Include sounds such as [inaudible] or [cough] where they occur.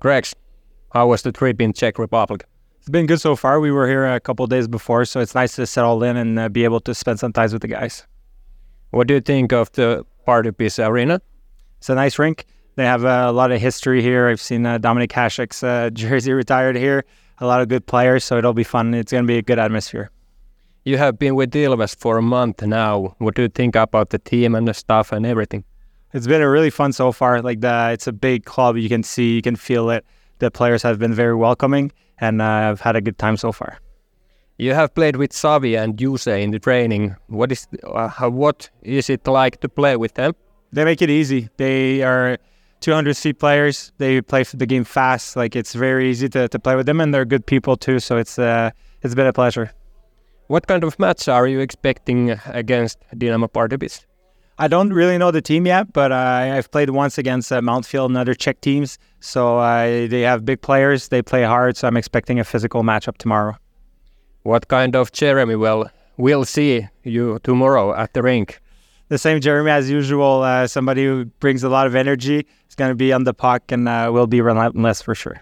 Gregs, how was the trip in Czech Republic? It's been good so far. We were here a couple days before, so it's nice to settle in and uh, be able to spend some time with the guys. What do you think of the Pardubice Arena? It's a nice rink. They have a lot of history here. I've seen uh, Dominik Hasek's uh, [laughs] jersey retired here. A lot of good players, so it'll be fun. It's going to be a good atmosphere. You have been with Ilves for a month now. What do you think about the team and the staff and everything? It's been a really fun so far. Like the, it's a big club. You can see, you can feel it. The players have been very welcoming, and uh, I've had a good time so far. You have played with Savi and Juuse in the training. What is uh, what is it like to play with them? They make it easy. They are 200 seat players. They play the game fast. Like it's very easy to, to play with them, and they're good people too. So it's uh, it's been a pleasure. What kind of match are you expecting against Dynamo Pardubice? I don't really know the team yet, but uh, I've played once against uh, Mountfield and other Czech teams. So uh, they have big players. They play hard. So I'm expecting a physical matchup tomorrow. What kind of Jeremy will we'll see you tomorrow at the rink? The same Jeremy as usual. Uh, somebody who brings a lot of energy. Is going to be on the puck and uh, will be relentless for sure.